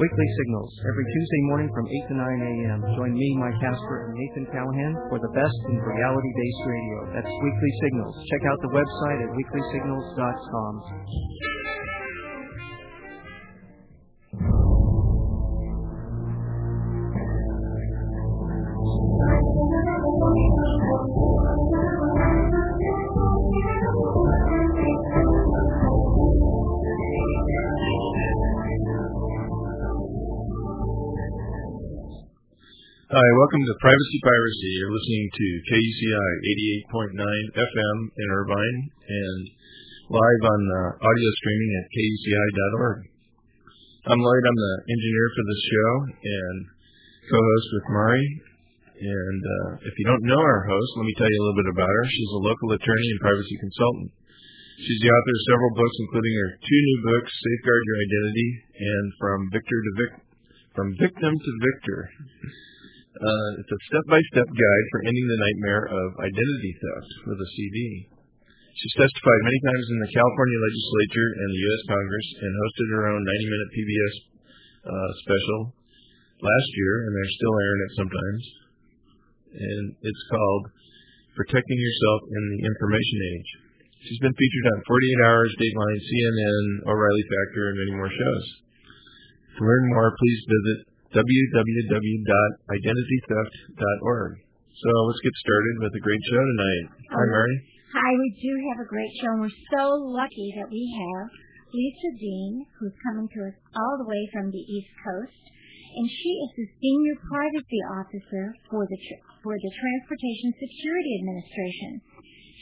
Weekly Signals, every Tuesday morning from 8 to 9 a.m. Join me, Mike Casper, and Nathan Callahan for the best in reality-based radio. That's Weekly Signals. Check out the website at weeklysignals.com. Hi, welcome to Privacy Piracy. You're listening to KUCI 88.9 FM in Irvine and live on uh, audio streaming at kuci.org. I'm Lloyd. I'm the engineer for this show and co-host with Mari. And uh, if you don't know our host, let me tell you a little bit about her. She's a local attorney and privacy consultant. She's the author of several books, including her two new books, Safeguard Your Identity and From Victor to Vic- From Victim to Victor. Uh, it's a step-by-step guide for ending the nightmare of identity theft with a CD. She's testified many times in the California legislature and the U.S. Congress and hosted her own 90-minute PBS uh, special last year, and they're still airing it sometimes. And it's called Protecting Yourself in the Information Age. She's been featured on 48 Hours, Dateline, CNN, O'Reilly Factor, and many more shows. To learn more, please visit www.identitytheft.org. So let's get started with a great show tonight. Hi, Mari. Hi, we do have a great show, and we're so lucky that we have Lisa Dean, who's coming to us all the way from the East Coast, and she is the Senior Privacy Officer for the for the Transportation Security Administration.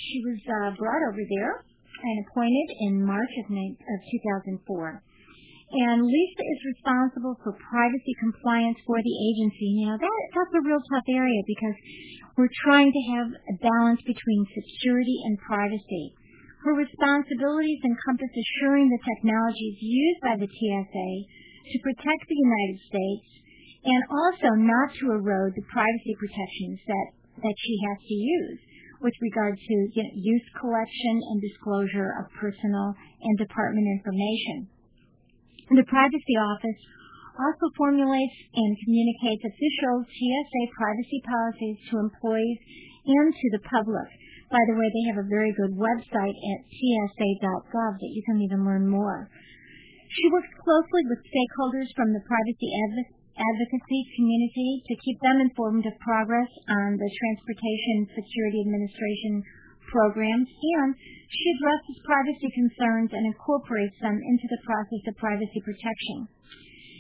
She was uh, brought over there and appointed in March of, of 2004. And Lisa is responsible for privacy compliance for the agency. Now that, that's a real tough area because we're trying to have a balance between security and privacy. Her responsibilities encompass assuring the technologies used by the TSA to protect the United States and also not to erode the privacy protections that, that she has to use with regard to you know, use collection and disclosure of personal and department information. The Privacy Office also formulates and communicates official TSA privacy policies to employees and to the public. By the way, they have a very good website at tsa.gov that you can even learn more. She works closely with stakeholders from the privacy advocacy community to keep them informed of progress on the Transportation Security Administration programs, and she addresses privacy concerns and incorporates them into the process of privacy protection.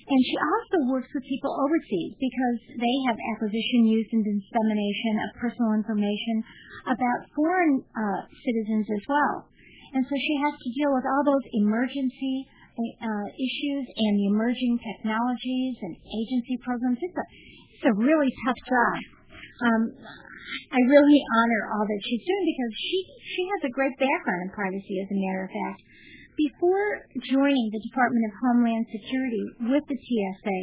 And she also works with people overseas because they have acquisition, use, and dissemination of personal information about foreign uh, citizens as well. And so she has to deal with all those emergency uh, issues and the emerging technologies and agency programs. It's a, it's a really tough job. Um, I really honor all that she's doing because she she has a great background in privacy, as a matter of fact. Before joining the Department of Homeland Security with the TSA,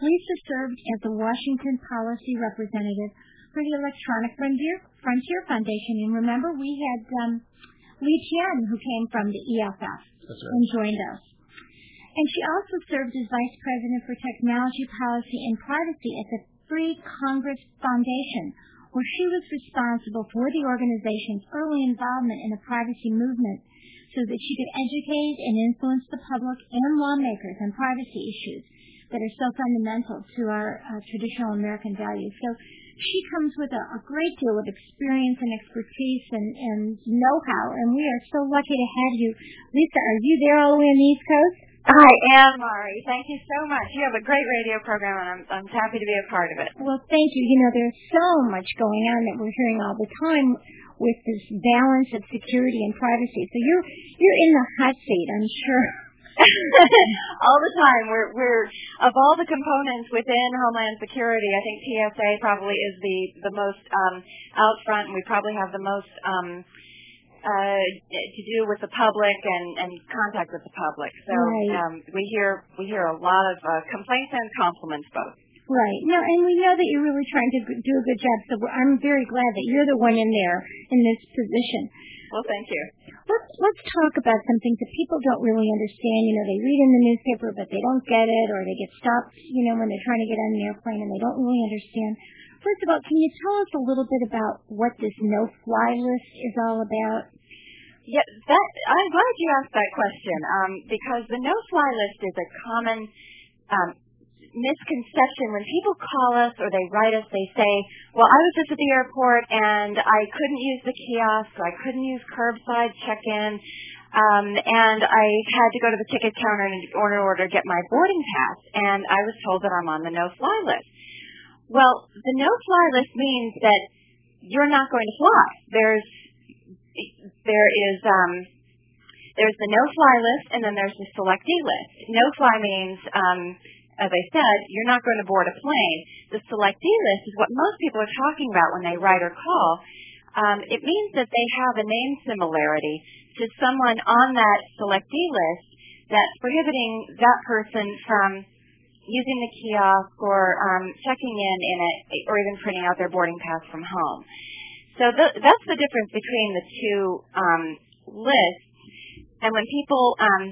Lisa served as the Washington policy representative for the Electronic Frontier, Frontier Foundation. And remember, we had um, Lee Tien, who came from the EFF right. and joined us. And she also served as Vice President for Technology Policy and Privacy at the Free Congress Foundation, where she was responsible for the organization's early involvement in the privacy movement so that she could educate and influence the public and lawmakers on privacy issues that are so fundamental to our uh, traditional American values. So she comes with a, a, great deal of experience and expertise and, and know-how, and we are so lucky to have you. Lisa, are you there all the way on the East Coast? I am, Mari. Thank you so much. You have a great radio program, and I'm, I'm happy to be a part of it. Well, thank you. You know, there's so much going on that we're hearing all the time with this balance of security and privacy. So you're you're in the hot seat, I'm sure. all the time. We're we're of all the components within Homeland Security, I think TSA probably is the the most um, out front, and we probably have the most um, uh, to do with the public and, and contact with the public. So Right. um, we hear we hear a lot of uh, complaints and compliments both. Right. No, and we know that you're really trying to do a good job. So we're- I'm very glad that you're the one in there in this position. Well, thank you. Let's let's talk about some things that people don't really understand. You know, they read in the newspaper, but they don't get it, or they get stopped. You know, when they're trying to get on the airplane and they don't really understand. First of all, can you tell us a little bit about what this no-fly list is all about? Yeah, that I'm glad you asked that question um, because the no-fly list is a common um, misconception. When people call us or they write us, they say, "Well, I was just at the airport and I couldn't use the kiosk, I couldn't use curbside check-in, um, and I had to go to the ticket counter and order order get my boarding pass, and I was told that I'm on the no-fly list." Well, the no-fly list means that you're not going to fly. There's there is um, there's the no-fly list, and then there's the selectee list. No-fly means, um, as I said, you're not going to board a plane. The selectee list is what most people are talking about when they write or call. Um, it means that they have a name similarity to someone on that selectee list that's prohibiting that person from using the kiosk or um, checking in in a, or even printing out their boarding pass from home. So th- that's the difference between the two um, lists. And when people um,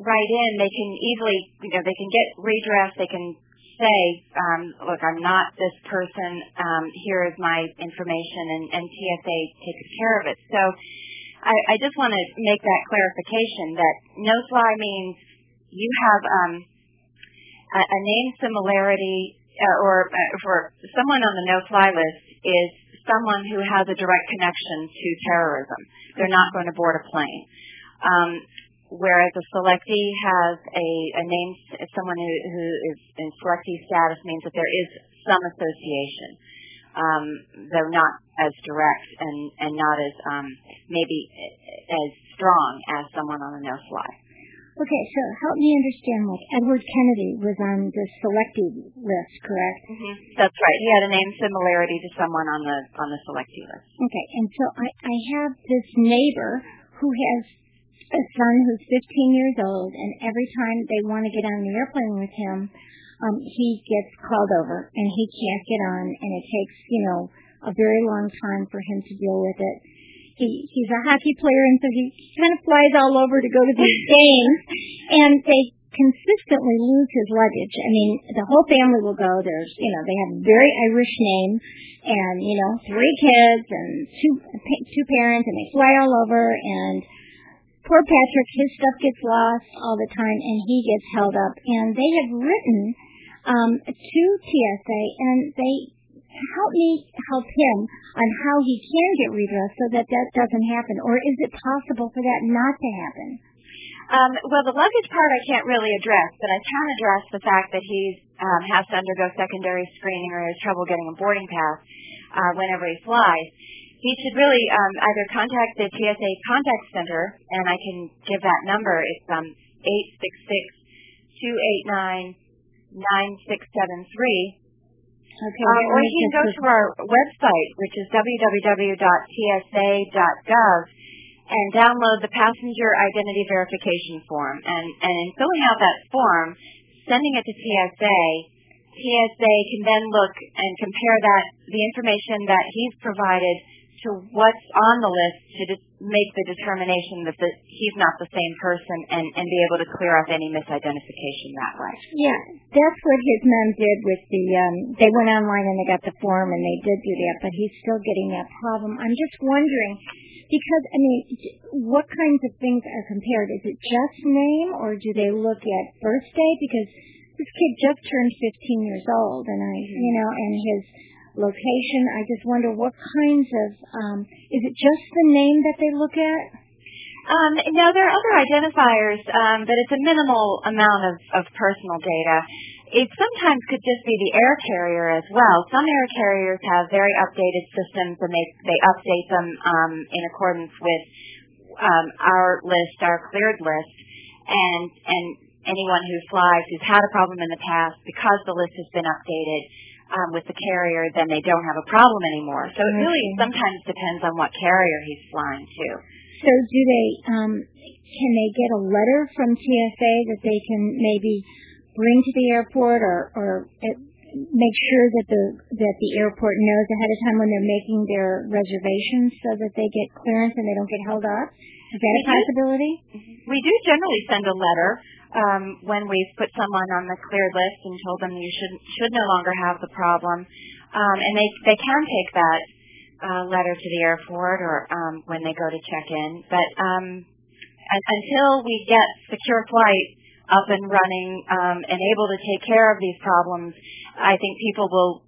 write in, they can easily, you know, they can get redress. They can say, um, "Look, I'm not this person. Um, here is my information," and, and TSA takes care of it. So I, I just want to make that clarification that no fly means you have um, a, name similarity, uh, or uh, for someone on the no fly list is someone who has a direct connection to terrorism. They're not going to board a plane. Um, whereas a selectee has a, a name, someone who, who is in selectee status means that there is some association, um, though not as direct and, and not as um, maybe as strong as someone on a no-fly. Okay, so help me understand. Like Edward Kennedy was on the selectee list, correct? Mm-hmm. That's right. He had a name similarity to someone on the on the selectee list. Okay, and so I, I have this neighbor who has a son who's 15 years old, and every time they want to get on the airplane with him, um, he gets called over, and he can't get on, and it takes, you know, a very long time for him to deal with it. He, he's a hockey player, and so he kind of flies all over to go to these games, and they consistently lose his luggage. I mean, the whole family will go. There's, you know, they have a very Irish name, and you know, three kids and two two parents, and they fly all over. And poor Patrick, his stuff gets lost all the time, and he gets held up. And they have written um, to TSA, and they help me help him on how he can get redress so that that doesn't happen. Or is it possible for that not to happen? Um, well, the luggage part I can't really address, but I can address the fact that he um, has to undergo secondary screening or has trouble getting a boarding pass uh, whenever he flies. He should really um, either contact the TSA contact center, and I can give that number. It's um, eight six six two eight nine nine six seven three. Okay. Um, or you can go to our website, which is www.tsa.gov, and download the passenger identity verification form. And, and in filling out that form, sending it to TSA, TSA can then look and compare that the information that he's provided to what's on the list to make the determination that the, he's not the same person and, and be able to clear up any misidentification that way. Yeah, that's what his mom did with the. Um, they went online and they got the form and they did do that, but he's still getting that problem. I'm just wondering because I mean, what kinds of things are compared? Is it just name or do they look at birthday? Because this kid just turned 15 years old, and I, you know, and his location. I just wonder what kinds of. Um, is it just the name that they look at? Um, no, there are other identifiers, um, but it's a minimal amount of, of personal data. It sometimes could just be the air carrier as well. Some air carriers have very updated systems and they, they update them um, in accordance with um, our list, our cleared list, and, and anyone who flies who's had a problem in the past, because the list has been updated um, with the carrier, then they don't have a problem anymore. So it really sometimes depends on what carrier he's flying to. So do they? Um, can they get a letter from TSA that they can maybe bring to the airport, or, or make sure that the that the airport knows ahead of time when they're making their reservations, so that they get clearance and they don't get held up? Is that a possibility? We do generally send a letter um, when we've put someone on the cleared list and told them you should should no longer have the problem, um, and they they can take that uh, letter to the airport or um, when they go to check in. But um, until we get secure flight up and running um, and able to take care of these problems, I think people will.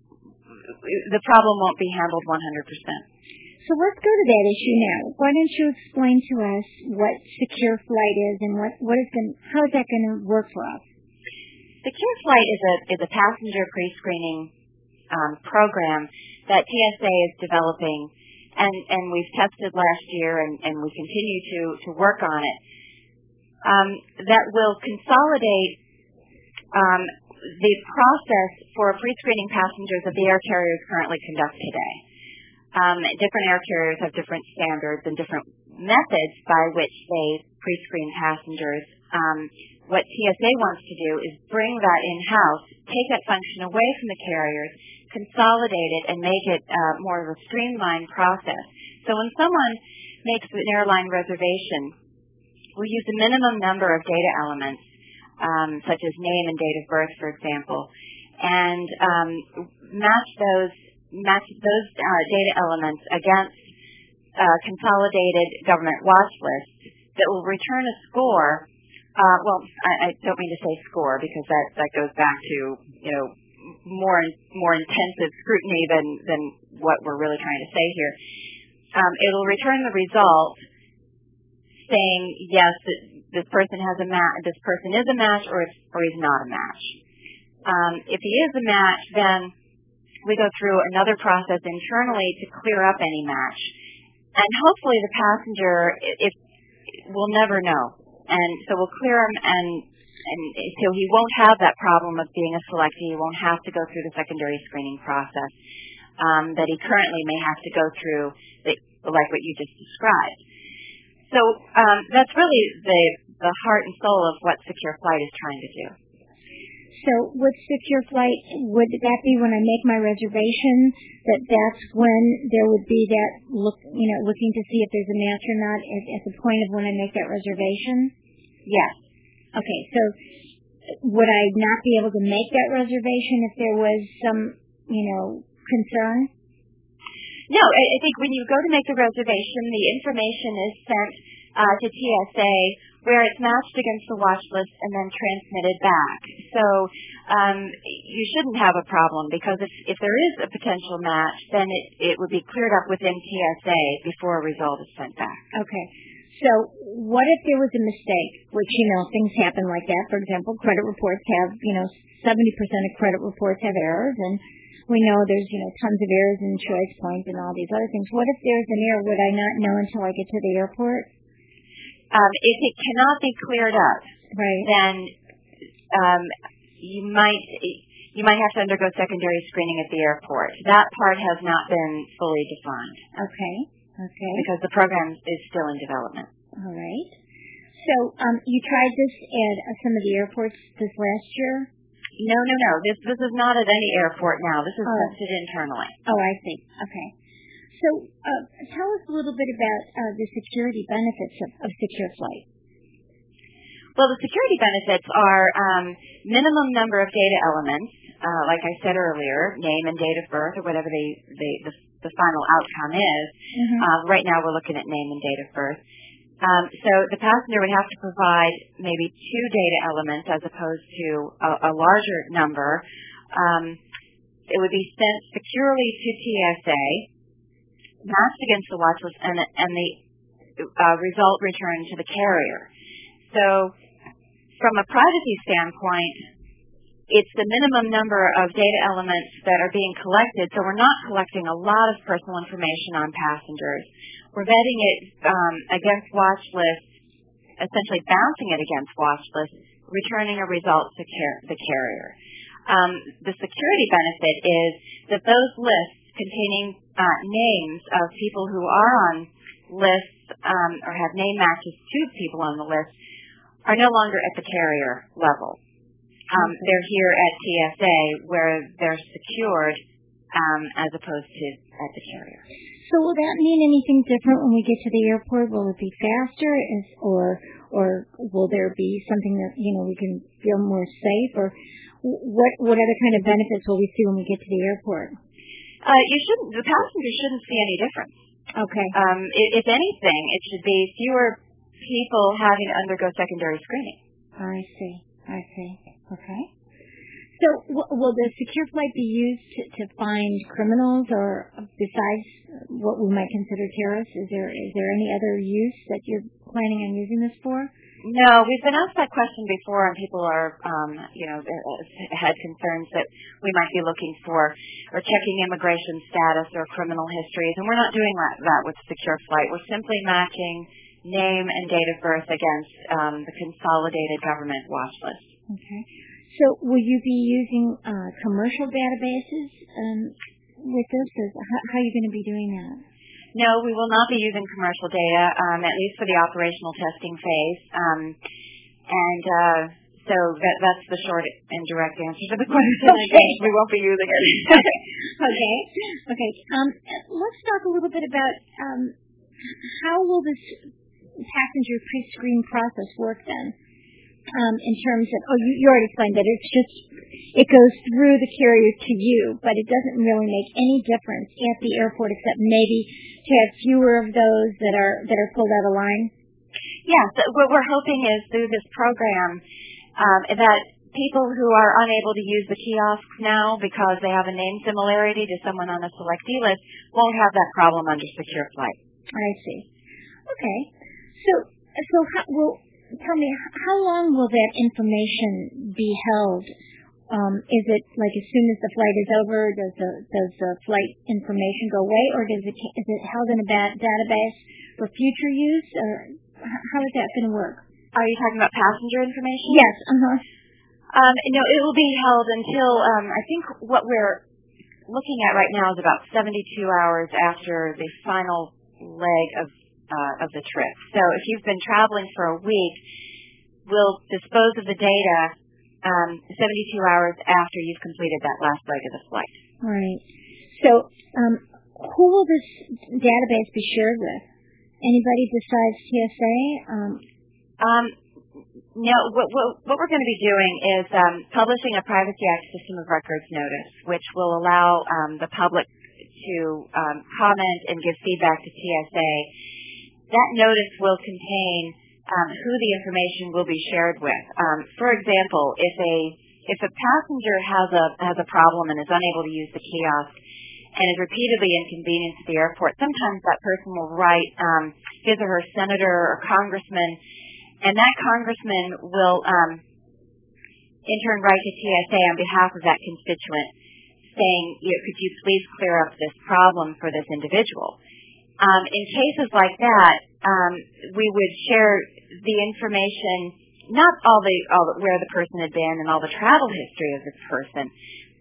The problem won't be handled 100%. So let's go to that issue now. Why don't you explain to us what secure flight is and what what is going how is that going to work for us? Secure flight is a is a passenger pre-screening um, program that TSA is developing, and and we've tested last year and and we continue to to work on it. Um, that will consolidate um, the process for pre-screening passengers that the air carriers currently conduct today. Um, different air carriers have different standards and different methods by which they pre-screen passengers. Um, what TSA wants to do is bring that in-house, take that function away from the carriers, consolidate it, and make it uh, more of a streamlined process. So when someone makes an airline reservation, we use a minimum number of data elements, um, such as name and date of birth, for example, and um, match those match those uh, data elements against uh, consolidated government watch lists that will return a score. Uh, well, I, I don't mean to say score because that that goes back to you know more more intensive scrutiny than than what we're really trying to say here. Um, it'll return the result saying yes, this person has a match, this person is a match, or or he's not a match. Um, if he is a match, then we go through another process internally to clear up any match, and hopefully the passenger, will never know, and so we'll clear him and and so he won't have that problem of being a selectee. He won't have to go through the secondary screening process um, that he currently may have to go through, like what you just described. So um, that's really the the heart and soul of what Secure Flight is trying to do. So with Secure Flight, would that be when I make my reservation that that's when there would be that look, you know, looking to see if there's a match or not at, at the point of when I make that reservation? Yes. Okay, so would I not be able to make that reservation if there was some, you know, concern? No, I, I think when you go to make the reservation, the information is sent uh, to TSA where it's matched against the watch list and then transmitted back. So um, you shouldn't have a problem because if, if there is a potential match, then it, it would be cleared up within TSA before a result is sent back. Okay. So what if there was a mistake, which, you know, things happen like that. For example, credit reports have, you know, 70% of credit reports have errors and we know there's, you know, tons of errors in ChoicePoints and all these other things. What if there's an error? Would I not know until I get to the airport? Um, if it cannot be cleared up, right. then um, you might you might have to undergo secondary screening at the airport. That part has not been fully defined. Okay. Okay. Because the program is still in development. All right. So um, you tried this at uh, some of the airports this last year? No, no, no. This this is not at any airport now. This is oh. tested internally. Oh, I see. Okay. So uh, tell us a little bit about uh, the security benefits of, of secure flight. Well, the security benefits are um, minimum number of data elements, uh, like I said earlier, name and date of birth, or whatever they, they, the the final outcome is. Mm-hmm. Uh, right now, we're looking at name and date of birth. Um, so the passenger would have to provide maybe two data elements as opposed to a, a larger number. Um, it would be sent securely to TSA, matched against the watch list, and, and the uh, result returned to the carrier. So from a privacy standpoint, it's the minimum number of data elements that are being collected, so we're not collecting a lot of personal information on passengers. We're vetting it um, against watch lists, essentially bouncing it against watch lists, returning a result to car- the carrier. Um, the security benefit is that those lists containing uh, names of people who are on lists um, or have name matches to people on the list are no longer at the carrier level. Um, they're here at TSA where they're secured um, as opposed to at the carrier. So will that mean anything different when we get to the airport? Will it be faster, is, or or will there be something that you know we can feel more safe, or what what other kind of benefits will we see when we get to the airport? Uh, you shouldn't. The passengers shouldn't see any difference. Okay. Um, if, if anything, it should be fewer people having to undergo secondary screening. I see. I see. Okay. So, w- will the secure flight be used to, to find criminals, or besides what we might consider terrorists? Is there is there any other use that you're planning on using this for? No, we've been asked that question before, and people are, um, you know, had concerns that we might be looking for or checking immigration status or criminal histories, and we're not doing that, that with secure flight. We're simply matching name and date of birth against um, the consolidated government watch list. Okay. So will you be using uh, commercial databases um, with this? Or how, how are you going to be doing that? No, we will not be using commercial data, um, at least for the operational testing phase. Um, and uh, so that, that's the short and direct answer to the question. Okay. we won't be using it. okay. Okay. Um, let's talk a little bit about um, how will this passenger pre-screen process work then? Um, in terms of, oh, you, you already explained that it's just, it goes through the carrier to you, but it doesn't really make any difference at the airport except maybe to have fewer of those that are, that are pulled out of line? Yes, what we're hoping is through this program um, that people who are unable to use the kiosks now because they have a name similarity to someone on a selectee list won't have that problem under secure flight. I see. Okay. So, so how, well, tell me, how long will that information be held? Um, is it like as soon as the flight is over, does the does the flight information go away, or does it is it held in a ba- database for future use, or how is that going to work? Are you talking about passenger information? Yes. Uh huh. Um, no, it will be held until um, I think what we're looking at right now is about 72 hours after the final leg of uh, of the trip. So if you've been traveling for a week, we'll dispose of the data um, 72 hours after you've completed that last leg of the flight. Right. So um, who will this database be shared with? Anybody besides TSA? Um, um, no, what, what, what, we're going to be doing is um, publishing a Privacy Act System of Records notice, which will allow um, the public to um, comment and give feedback to TSA that notice will contain um, who the information will be shared with. Um, for example, if a if a passenger has a has a problem and is unable to use the kiosk and is repeatedly inconvenienced at the airport, sometimes that person will write um, his or her senator or congressman, and that congressman will um, in turn write to TSA on behalf of that constituent, saying, "Could you please clear up this problem for this individual?" Um, in cases like that, um, we would share the information, not all the, all the where the person had been and all the travel history of this person,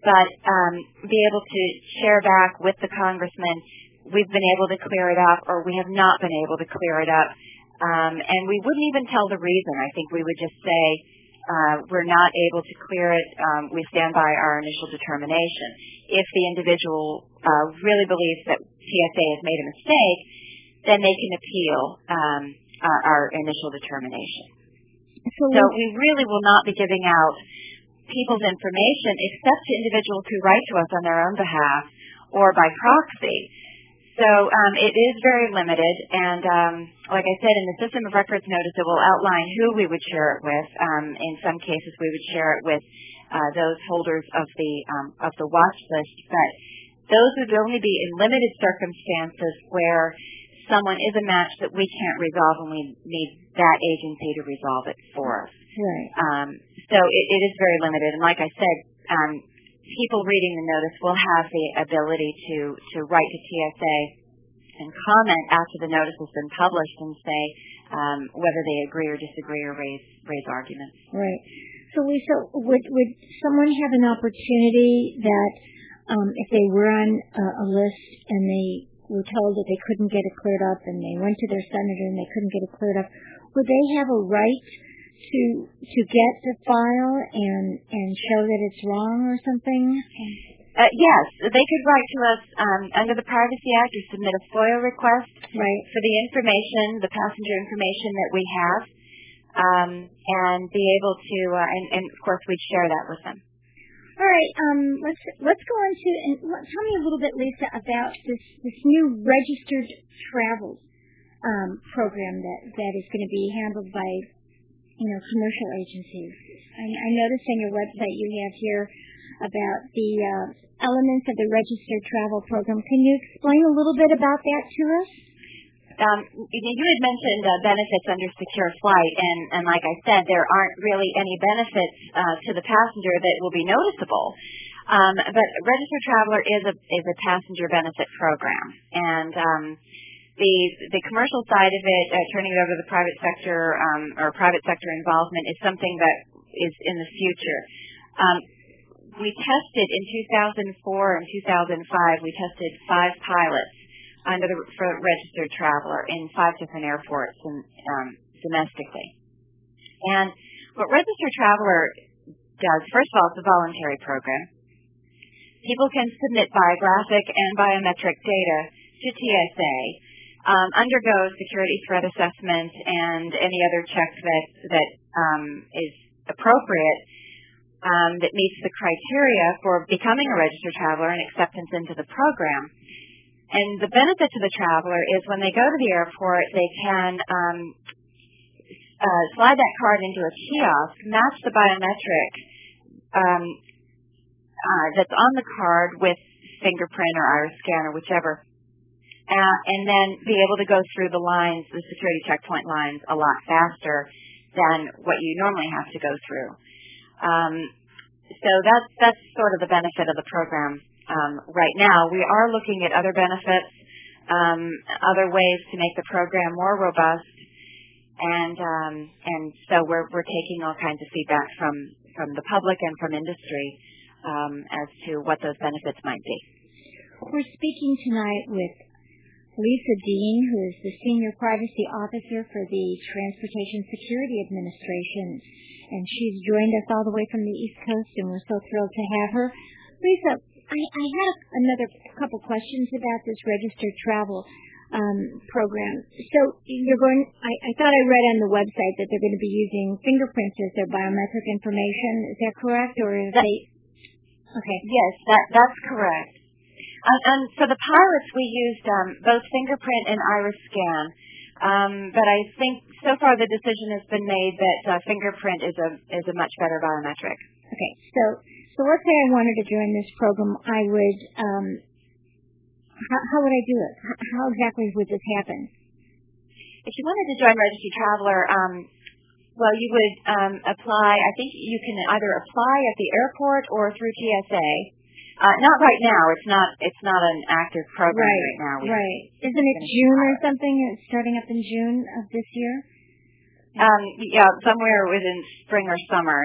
but um, be able to share back with the congressman. We've been able to clear it up, or we have not been able to clear it up, um, and we wouldn't even tell the reason. I think we would just say uh, we're not able to clear it. Um, we stand by our initial determination. If the individual uh, really believes that TSA has made a mistake, then they can appeal um, our, our, initial determination. So, so we really will not be giving out people's information except to individuals who write to us on their own behalf or by proxy. So um, it is very limited, and um, like I said, in the system of records notice, it will outline who we would share it with. Um, in some cases, we would share it with uh, those holders of the um, of the watch list, but those would only be in limited circumstances where someone is a match that we can't resolve and we need that agency to resolve it for us. Right. Um, so it, it is very limited. And like I said, um, people reading the notice will have the ability to, to write to TSA and comment after the notice has been published and say um, whether they agree or disagree or raise raise arguments. Right. So Lisa, would would someone have an opportunity that if they were on a, a list and they were told that they couldn't get it cleared up and they went to their senator and they couldn't get it cleared up, would they have a right to to get the file and and show that it's wrong or something? Uh, yes, they could write to us um, under the Privacy Act or submit a FOIA request right. for the information, the passenger information that we have, um, and be able to, uh, and, and of course we'd share that with them. All right, um, let's let's go on to and tell me a little bit, Lisa, about this this new registered travel um, program that that is going to be handled by you know commercial agencies. I, I noticed on your website you have here about the uh, elements of the registered travel program. Can you explain a little bit about that to us? Um, you had mentioned uh, benefits under secure flight, and, and like I said, there aren't really any benefits uh, to the passenger that will be noticeable. Um, but Registered Traveler is a is a passenger benefit program, and um, the the commercial side of it, uh, turning it over to the private sector um, or private sector involvement, is something that is in the future. Um, we tested in 2004 and 2005. We tested five pilots under the for registered traveler in five different airports and um, domestically. And what registered traveler does, first of all, it's a voluntary program. People can submit biographic and biometric data to TSA, um, undergo security threat assessment and any other check that that um, is appropriate um, that meets the criteria for becoming a registered traveler and acceptance into the program. And the benefit to the traveler is when they go to the airport, they can um, uh, slide that card into a kiosk, match the biometric um, uh, that's on the card with fingerprint or iris scan or whichever, uh, and then be able to go through the lines, the security checkpoint lines, a lot faster than what you normally have to go through. Um, so that's that's sort of the benefit of the program um, right now. We are looking at other benefits, um, other ways to make the program more robust, and um, and so we're we're taking all kinds of feedback from from the public and from industry um, as to what those benefits might be. We're speaking tonight with Lisa Dean, who is the Senior Privacy Officer for the Transportation Security Administration, and she's joined us all the way from the East Coast, and we're so thrilled to have her. Lisa, I, I have another couple questions about this registered travel um, program. So you're going. I, I thought I read on the website that they're going to be using fingerprints as their biometric information. Is that correct, or is that, they? Okay. Yes, that that's correct. Um, and for the pilots, we used um, both fingerprint and iris scan. Um, but I think so far the decision has been made that uh, fingerprint is a is a much better biometric. Okay, so so let's say I wanted to join this program, I would. Um, how, how would I do it? How exactly would this happen? If you wanted to join Registry Traveler, um, well, you would um, apply. I think you can either apply at the airport or through TSA. Uh, not right now. It's not. It's not an active program right, right now. We right. Isn't it June or something? It's starting up in June of this year. Um, yeah, somewhere within spring or summer.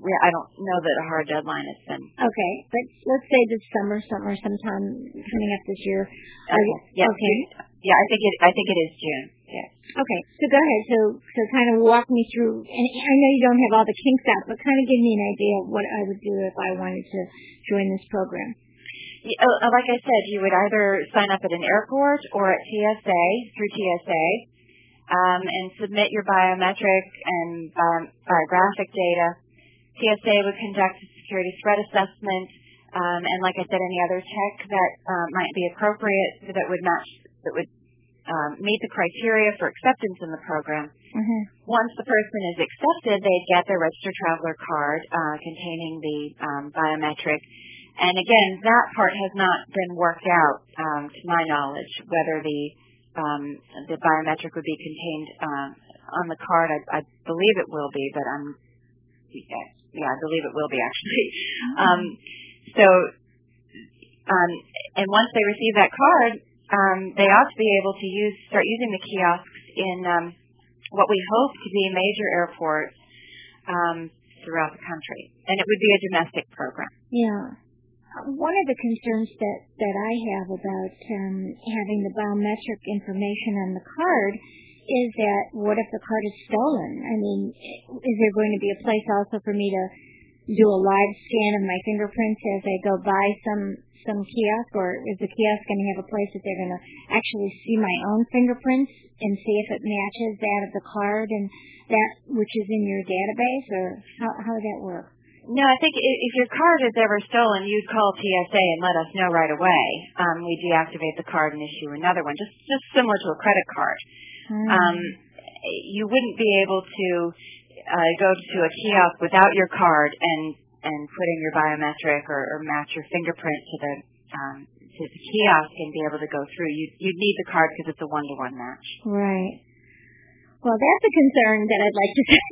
I don't know that a hard deadline has been. Okay, but let's say this summer, summer, sometime coming up this year. Okay. Yeah. Okay. Yeah, I think it. I think it is June. Yes. Okay, so go ahead. So, so kind of walk me through, and I know you don't have all the kinks out, but kind of give me an idea of what I would do if I wanted to join this program. Yeah, uh, like I said, you would either sign up at an airport or at TSA through TSA, um, and submit your biometric and bi- biographic data. TSA would conduct a security threat assessment, um, and like I said, any other check that uh, might be appropriate that would match that would um, meet the criteria for acceptance in the program. Mm-hmm. Once the person is accepted, they get their registered traveler card uh, containing the um, biometric. And again, that part has not been worked out, um, to my knowledge, whether the um, the biometric would be contained uh, on the card. I, I believe it will be, but I'm yeah, I believe it will be actually. Um, so, um, and once they receive that card, um, they ought to be able to use start using the kiosks in um, what we hope to be major airports um, throughout the country, and it would be a domestic program. Yeah. one of the concerns that that I have about um, having the biometric information on the card is that what if the card is stolen? I mean, is there going to be a place also for me to do a live scan of my fingerprints as I go by some some kiosk, or is the kiosk going to have a place that they're going to actually see my own fingerprints and see if it matches that of the card and that which is in your database, or how how would that work? No, I think if your card is ever stolen, you'd call TSA and let us know right away. Um, we deactivate the card and issue another one, just just similar to a credit card. Mm. Um, you wouldn't be able to uh, go to a kiosk without your card and and put in your biometric or, or match your fingerprint to the um, to the kiosk and be able to go through. You you'd need the card because it's a one to one match. Right. Well, that's a concern that I'd like to say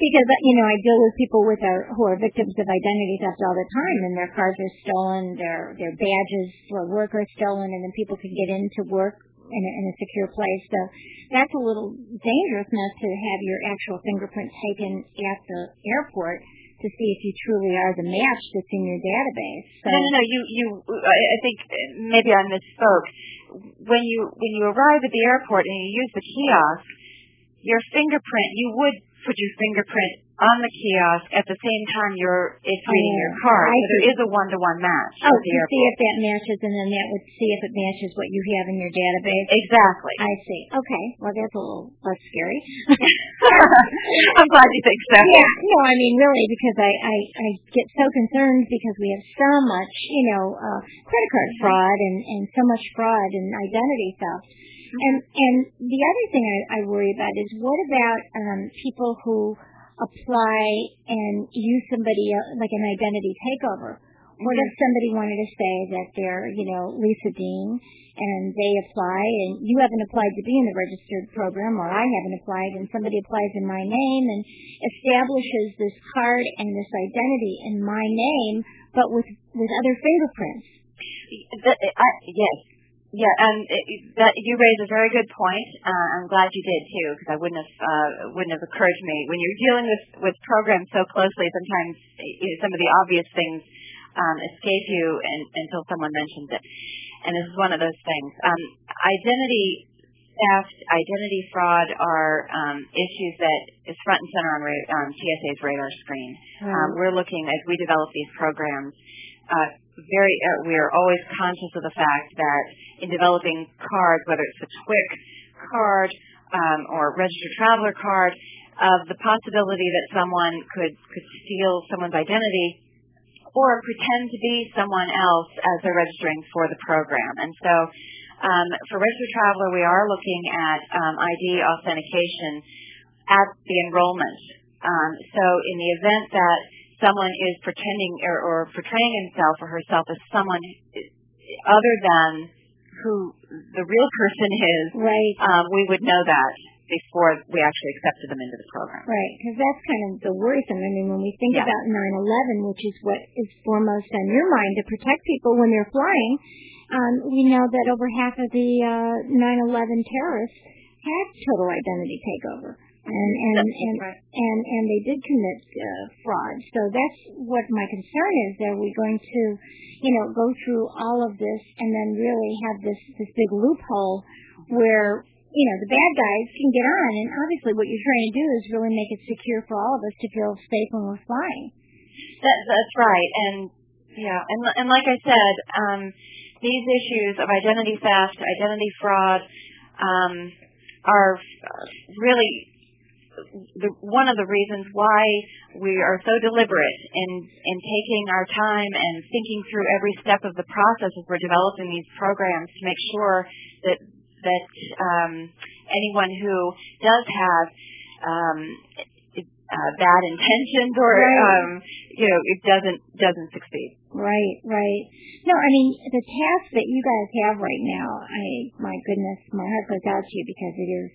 because you know I deal with people with our, who are victims of identity theft all the time, and their cards are stolen, their their badges for work are stolen, and then people can get into work in a, in a secure place. So that's a little dangerous not to have your actual fingerprint taken at the airport to see if you truly are the match that's in your database. So no, no, no. You, you. I think maybe I misspoke. When you when you arrive at the airport and you use the kiosk your fingerprint, you would put your fingerprint on the kiosk at the same time you're it's reading your oh, card. I so there is a one to one match. Oh, to see if that matches and then that would see if it matches what you have in your database. Exactly. I see. Okay. Well that's a little less scary. I'm glad you think so. Yeah, no, I mean really because I, I, I get so concerned because we have so much, you know, uh credit card fraud and, and so much fraud and identity theft and and the other thing I, I worry about is what about um, people who apply and use somebody uh, like an identity takeover? What if mm-hmm. somebody wanted to say that they're, you know, Lisa Dean and they apply and you haven't applied to be in the registered program or I haven't applied and somebody applies in my name and establishes this card and this identity in my name but with with other fingerprints. The, I, yes, yeah, and it, that you raise a very good point. Uh, I'm glad you did too, because I wouldn't have uh, wouldn't have occurred to me when you're dealing with with programs so closely. Sometimes you know, some of the obvious things um, escape you and, until someone mentions it, and this is one of those things. Um, identity theft, identity fraud are um, issues that is front and center on ra- um, TSA's radar screen. Mm-hmm. Um, we're looking as we develop these programs. Uh, very, uh, we are always conscious of the fact that in developing cards, whether it's a TWIC card um, or registered traveler card, of the possibility that someone could could steal someone's identity or pretend to be someone else as they're registering for the program. And so, um, for registered traveler, we are looking at um, ID authentication at the enrollment. Um, so, in the event that someone is pretending or, or portraying himself or herself as someone other than who the real person is, right? Um, we would know that before we actually accepted them into the program. Right, because that's kind of the worrisome. I mean, when we think yeah. about 9/11, which is what is foremost on your mind to protect people when they're flying, um, we know that over half of the uh, 9/11 terrorists had total identity takeover and and and, right. and and they did commit uh, fraud. So that's what my concern is. Are we going to, you know, go through all of this and then really have this this big loophole where you know the bad guys can get on? And obviously, what you're trying to do is really make it secure for all of us to feel safe when we're flying. That, that's right, and yeah, and and like I said, um, these issues of identity theft, identity fraud. Um, are really the, one of the reasons why we are so deliberate in in taking our time and thinking through every step of the process as we're developing these programs to make sure that that um, anyone who does have um, uh, bad intentions or right. um, you know it doesn't doesn't succeed. Right, right. No, I mean the task that you guys have right now. I my goodness, my heart goes out to you because it is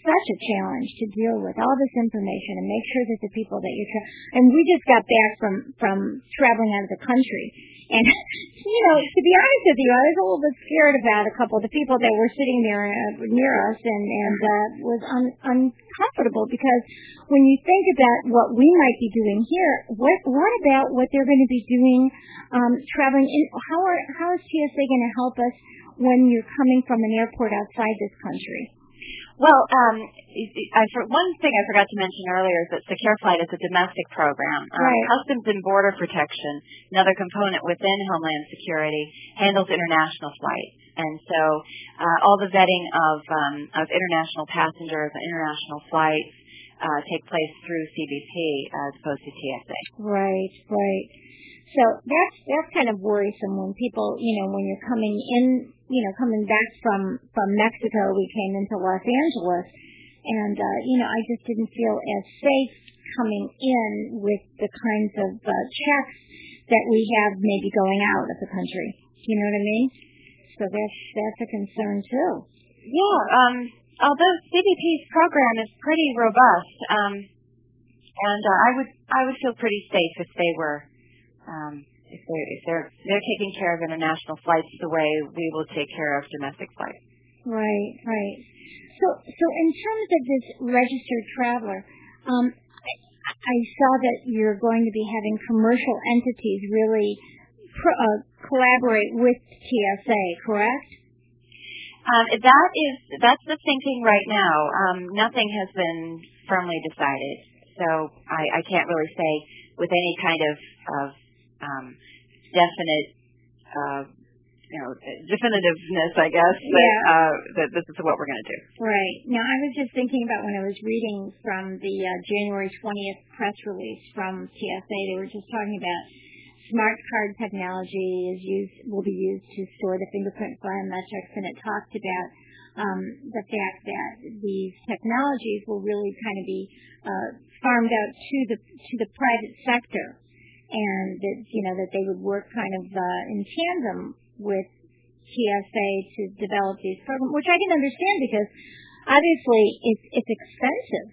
such a challenge to deal with all this information and make sure that the people that you're tra- and we just got back from from traveling out of the country and you know to be honest with you I was a little bit scared about a couple of the people that were sitting there uh, near us and and uh, was un, uncomfortable because when you think about what we might be doing here what what about what they're going to be doing um, traveling in how are how is TSA going to help us when you're coming from an airport outside this country? Well, um, I, for, one thing I forgot to mention earlier is that Secure Flight is a domestic program. Um, right. Customs and Border Protection, another component within Homeland Security, handles international flights. And so uh, all the vetting of, um, of international passengers and international flights uh, take place through CBP as opposed to TSA. Right, right. So that's that's kind of worrisome when people, you know, when you're coming in, you know, coming back from from Mexico, we came into Los Angeles, and uh, you know, I just didn't feel as safe coming in with the kinds of uh, checks that we have maybe going out of the country. You know what I mean? So that's that's a concern too. Yeah. Um, although CBP's program is pretty robust, um, and uh, I would I would feel pretty safe if they were um, if they're if they're they're taking care of international flights the way we will take care of domestic flights. Right, right. So so in terms of this registered traveler, um, I, I saw that you're going to be having commercial entities really pro- uh, collaborate with TSA, correct? Um, that is that's the thinking right now. Um, nothing has been firmly decided, so I, I can't really say with any kind of, of um, definite, uh, you know, definitiveness, I guess, that, uh, that this is what we're going to do. Right. Now, I was just thinking about when I was reading from the uh, January 20th press release from TSA, they were just talking about smart card technology is used will be used to store the fingerprint biometrics, and it talked about um, the fact that these technologies will really kind of be uh, farmed out to the to the private sector, and that you know that they would work kind of uh, in tandem with TSA to develop these programs, which I can understand because obviously it's it's expensive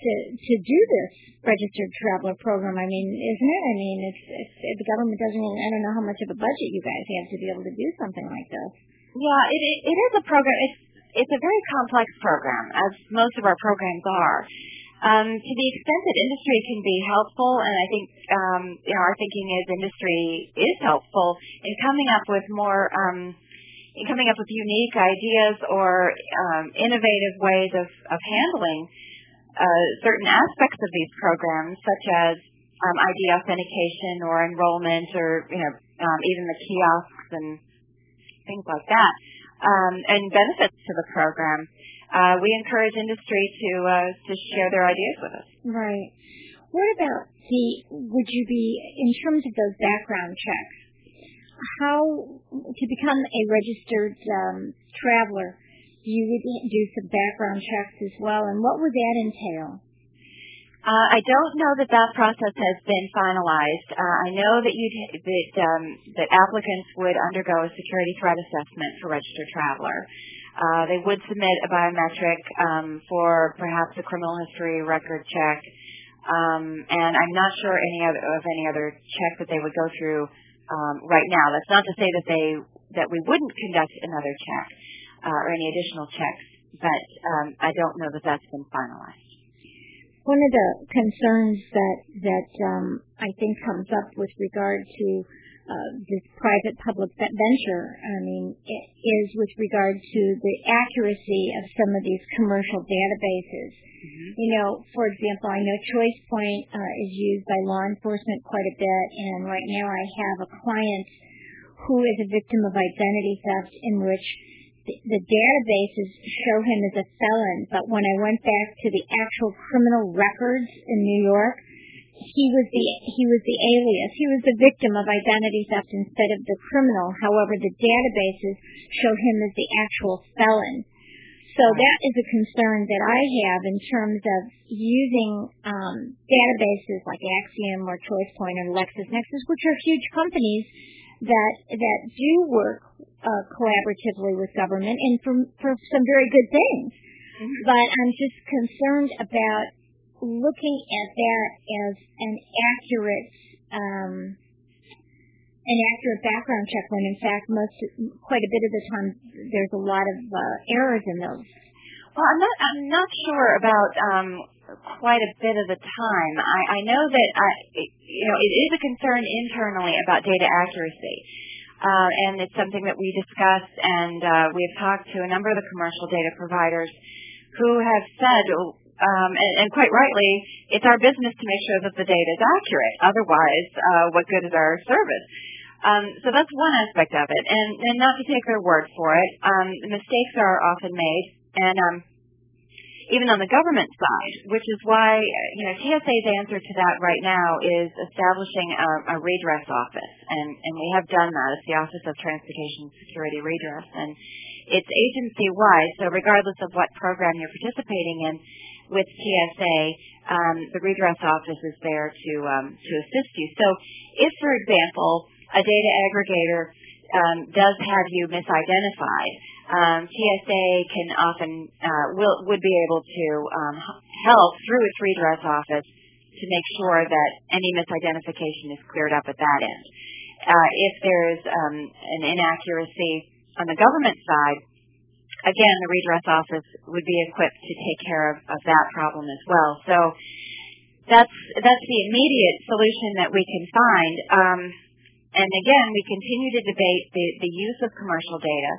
to to do this registered traveler program. I mean, isn't it? I mean, if, if, if the government doesn't, I don't know how much of a budget you guys have to be able to do something like this. Yeah, it, it, it is a program. It's it's a very complex program, as most of our programs are. Um, to the extent that industry can be helpful, and I think um, you know our thinking is industry is helpful in coming up with more, um, in coming up with unique ideas or innovative ways of, of handling uh, certain aspects of these programs, such as ID authentication or enrollment, or you know even the kiosks and things like that, and benefits to the program. Uh, we encourage industry to uh, to share their ideas with us. Right. What about the? Would you be in terms of those background checks? How to become a registered um, traveler? You would do some background checks as well, and what would that entail? Uh, I don't know that that process has been finalized. Uh, I know that you that um, that applicants would undergo a security threat assessment for registered traveler. Uh, they would submit a biometric um, for perhaps a criminal history record check, um, and I'm not sure any other of any other check that they would go through um, right now. That's not to say that they that we wouldn't conduct another check uh, or any additional checks, but um, I don't know that that's been finalized. One of the concerns that that um, I think comes up with regard to uh, this private-public venture, I mean, is with regard to the accuracy of some of these commercial databases. You know, for example, I know ChoicePoint uh, is used by law enforcement quite a bit, and right now I have a client who is a victim of identity theft in which the, databases show him as a felon, but when I went back to the actual criminal records in New York, he was the he was the alias. He was the victim of identity theft instead of the criminal. However, the databases show him as the actual felon. So that is a concern that I have in terms of using um, databases like Acxiom or ChoicePoint or LexisNexis, which are huge companies that that do work uh, collaboratively with government and for for some very good things. mm-hmm. but I'm just concerned about looking at that as an accurate um, an accurate background check when in fact most quite a bit of the time there's a lot of uh, errors in those. Well, I'm not I'm not sure about um, quite a bit of the time. I, I know that I, you know it is a concern internally about data accuracy. Uh, and it's something that we discuss, and uh, we've talked to a number of the commercial data providers who have said, um, and, and quite rightly, it's our business to make sure that the data is accurate. Otherwise, uh, what good is our service? Um, so that's one aspect of it, and, and not to take their word for it. Um, mistakes are often made, and um, even on the government side, which is why you know TSA's answer to that right now is establishing a, a redress office, and and we have done that. It's the Office of Transportation Security Redress, and it's agency wide. So regardless of what program you're participating in with TSA, um, the redress office is there to um, to assist you. So if, for example, a data aggregator um, does have you misidentified um, TSA can often uh, will would be able to um, help through its redress office to make sure that any misidentification is cleared up at that end. Uh, if there's um, an inaccuracy on the government side, again, the redress office would be equipped to take care of, of that problem as well. So that's that's the immediate solution that we can find. And again, we continue to debate the, the use of commercial data.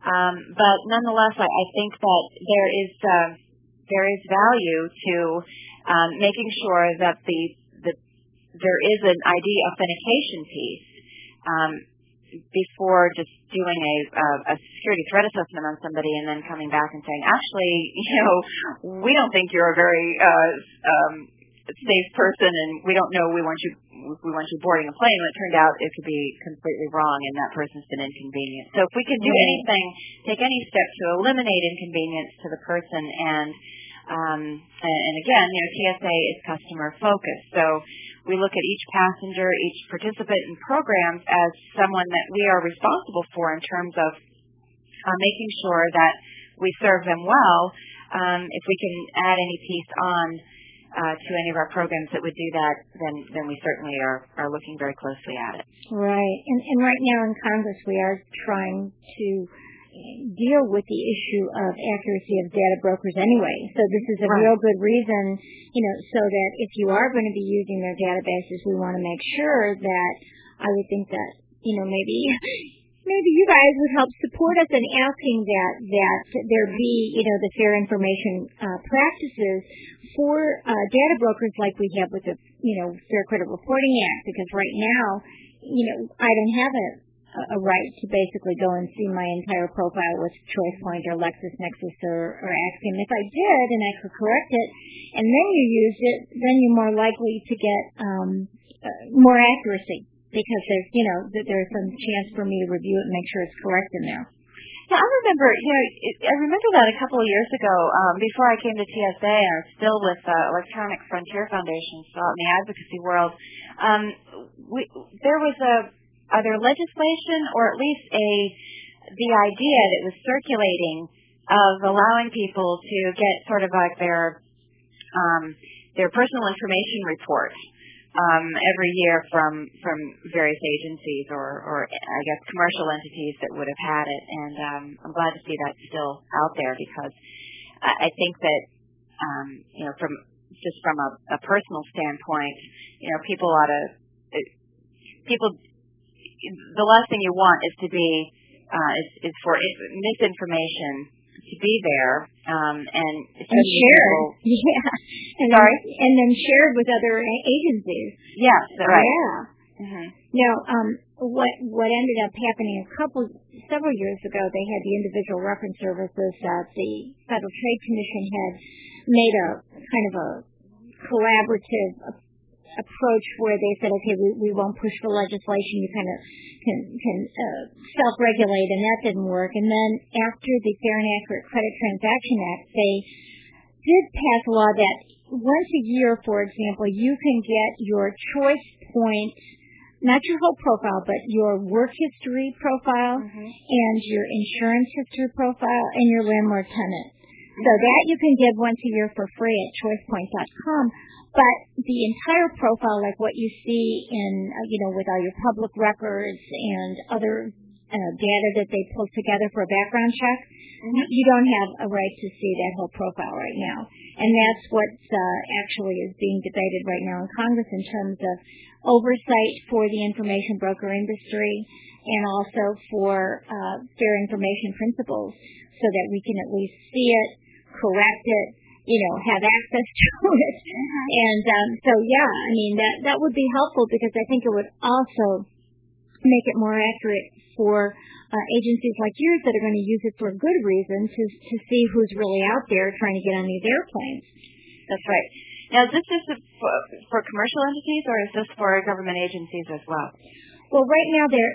Um, but nonetheless, I, I think that there is uh, there is value to um, making sure that the, the there is an ID authentication piece um, before just doing a, a, a security threat assessment on somebody and then coming back and saying, actually, you know, we don't think you're a very uh, um, safe person, and we don't know we want you we want you boarding a plane. And it turned out it could be completely wrong, and that person's been inconvenienced. So if we could do anything, take any step to eliminate inconvenience to the person, and um, and, and again, you know, TSA is customer focused. So we look at each passenger, each participant in programs as someone that we are responsible for in terms of uh, making sure that we serve them well. Um, if we can add any piece on Uh, to any of our programs that would do that, then then we certainly are are looking very closely at it. Right, and and right now in Congress we are trying to eh, deal with the issue of accuracy of data brokers anyway. So this is a right. real good reason, you know, so that if you are going to be using their databases, we want to make sure that I would think that, you know, maybe maybe you guys would help support us in asking that that there be, you know, the fair information uh, practices for uh, data brokers like we have with the, you know, Fair Credit Reporting Act. Because right now, you know, I don't have a a right to basically go and see my entire profile with ChoicePoint or LexisNexis or, or Acxiom. If I did and I could correct it, and then you used it, then you're more likely to get um, uh, more accuracy because there's, you know, that there's some chance for me to review it and make sure it's correct in there. Yeah, I remember, you know, I remember that a couple of years ago, um, before I came to TSA, and I was still with uh, Electronic Frontier Foundation, still in the advocacy world. Um, we, there was a either legislation or at least a the idea that was circulating of allowing people to get sort of like their um, their personal information report um, every year from from various agencies or, or I guess commercial entities that would have had it, and um, I'm glad to see that still out there because I, I think that um, you know from just from a, a personal standpoint, you know people ought to people the last thing you want is to be uh, is, is for misinformation to be there um, and, and shared. Yeah. And Sorry. Then, and then shared with other agencies. Yes. Right. Yeah. Mm-hmm. Now, um, what what ended up happening a couple several years ago, they had the individual reference services that the Federal Trade Commission had made a kind of a collaborative approach where they said, okay, we, we won't push for legislation. You kind of can, can uh, self-regulate, and that didn't work. And then after the Fair and Accurate Credit Transaction Act, they did pass a law that once a year, for example, you can get your choice point, not your whole profile, but your work history profile mm-hmm. and your insurance history profile and your landlord tenant So that you can give once a year for free at choicepoint.com. But the entire profile, like what you see in, uh, you know, with all your public records and other uh, data that they pull together for a background check, mm-hmm. you don't have a right to see that whole profile right now. And that's what uh, actually is being debated right now in Congress in terms of oversight for the information broker industry and also for uh, fair information principles so that we can at least see it, correct it, you know, have access to it. Mm-hmm. And um, so, yeah, I mean, that, that would be helpful because I think it would also make it more accurate for uh, agencies like yours that are going to use it for a good reason to, to see who's really out there trying to get on these airplanes. That's right. Now, is this just for, for commercial entities or is this for government agencies as well? Well, right now, they're,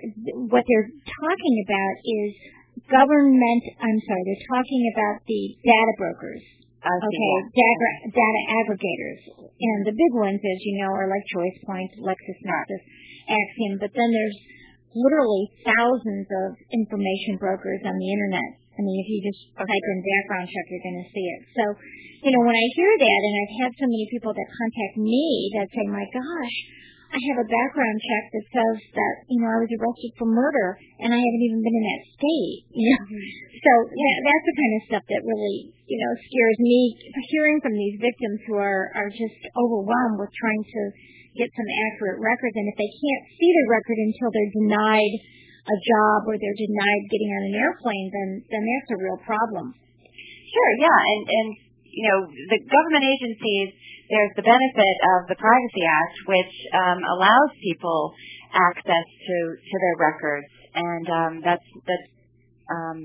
what they're talking about is government, I'm sorry, they're talking about the data brokers. Okay, data, data aggregators. And the big ones, as you know, are like ChoicePoint, LexisNexis, Acxiom, but then there's literally thousands of information brokers on the internet. I mean, if you just type in background check, you're going to see it. So, you know, when I hear that, and I've had so many people that contact me that say, my gosh, I have a background check that says that, you know, I was arrested for murder and I haven't even been in that state, you know. Mm-hmm. So yeah, that's the kind of stuff that really, you know, scares me hearing from these victims who are, are just overwhelmed with trying to get some accurate records and if they can't see the record until they're denied a job or they're denied getting on an airplane, then then that's a real problem. Sure, yeah, and and you know, the government agencies there's the benefit of the Privacy Act, which um, allows people access to to their records, and um, that's that's um,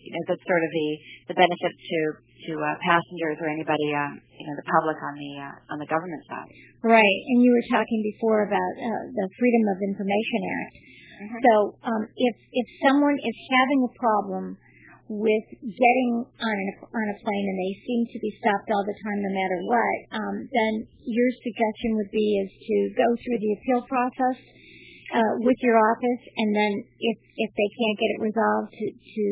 you know that's sort of the the benefit to to uh, passengers or anybody um, you know the public on the uh, on the government side. Right, and you were talking before about uh, the Freedom of Information Act. Mm-hmm. So um, if if someone is having a problem with getting on a, on a plane and they seem to be stopped all the time no matter what, um, then your suggestion would be is to go through the appeal process uh, with your office, and then if if they can't get it resolved, to to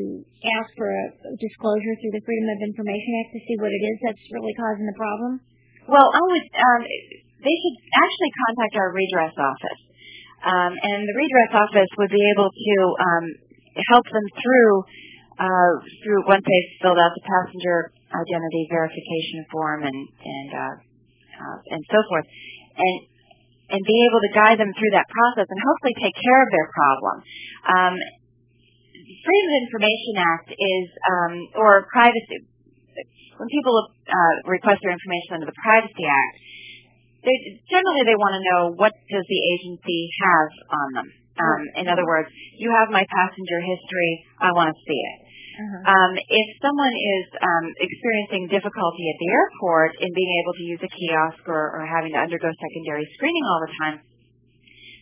ask for a disclosure through the Freedom of Information Act to see what it is that's really causing the problem. Well, I would. Um, they should actually contact our redress office, um, and the redress office would be able to um, help them through through once they've filled out the passenger identity verification form and and uh, uh, and so forth, and and be able to guide them through that process and hopefully take care of their problem. Um, Freedom of Information Act is um, or privacy. When people uh, request their information under the Privacy Act, they, generally they want to know what does the agency have on them. Um, in other words, you have my passenger history. I want to see it. Uh-huh. Um, if someone is um, experiencing difficulty at the airport in being able to use a kiosk or, or having to undergo secondary screening all the time,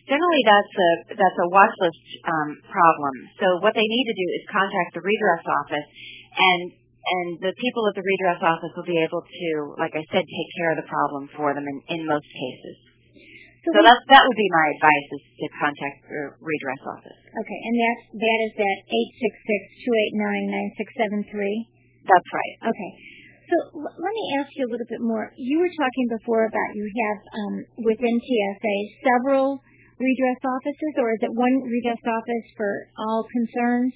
generally that's a that's a watch list um, problem. So what they need to do is contact the redress office, and and the people at the redress office will be able to, like I said, take care of the problem for them in, in most cases. So that that would be my advice is to contact the redress office. Okay, and that's that is at eight six six two eight nine nine six seven three. That's right. Okay. So l- let me ask you a little bit more. You were talking before about you have um, within TSA several redress offices, or is it one redress office for all concerns?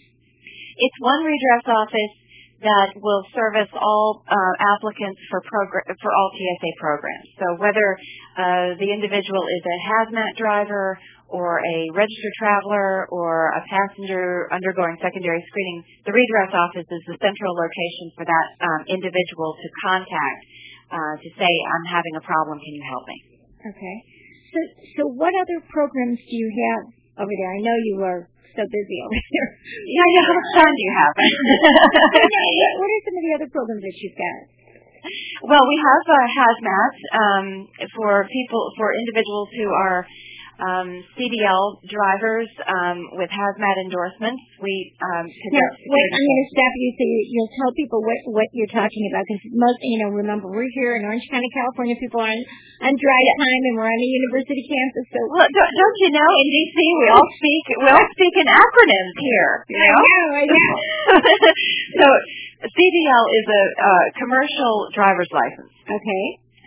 It's one redress office that will service all uh, applicants for program for all TSA programs. So whether uh, the individual is a hazmat driver or a registered traveler or a passenger undergoing secondary screening, the redress office is the central location for that um, individual to contact uh, to say, "I'm having a problem. Can you help me?" Okay. So, so what other programs do you have over there? I know you are so busy over here. Yeah, yeah. How much time do you have? what are some of the other programs that you've got? Well, we have uh, hazmat um, for people for individuals who are um, CDL drivers um, with hazmat endorsements. We um, now, wait, I'm going to stop you so you, you'll tell people what what you're talking about because most you know remember we're here in Orange County, California. People are on on drive time and we're on a university campus. So well, don't, don't you know in DC we all speak we all speak in acronyms here. You know? I know, I know. so CDL is a uh, commercial driver's license. Okay.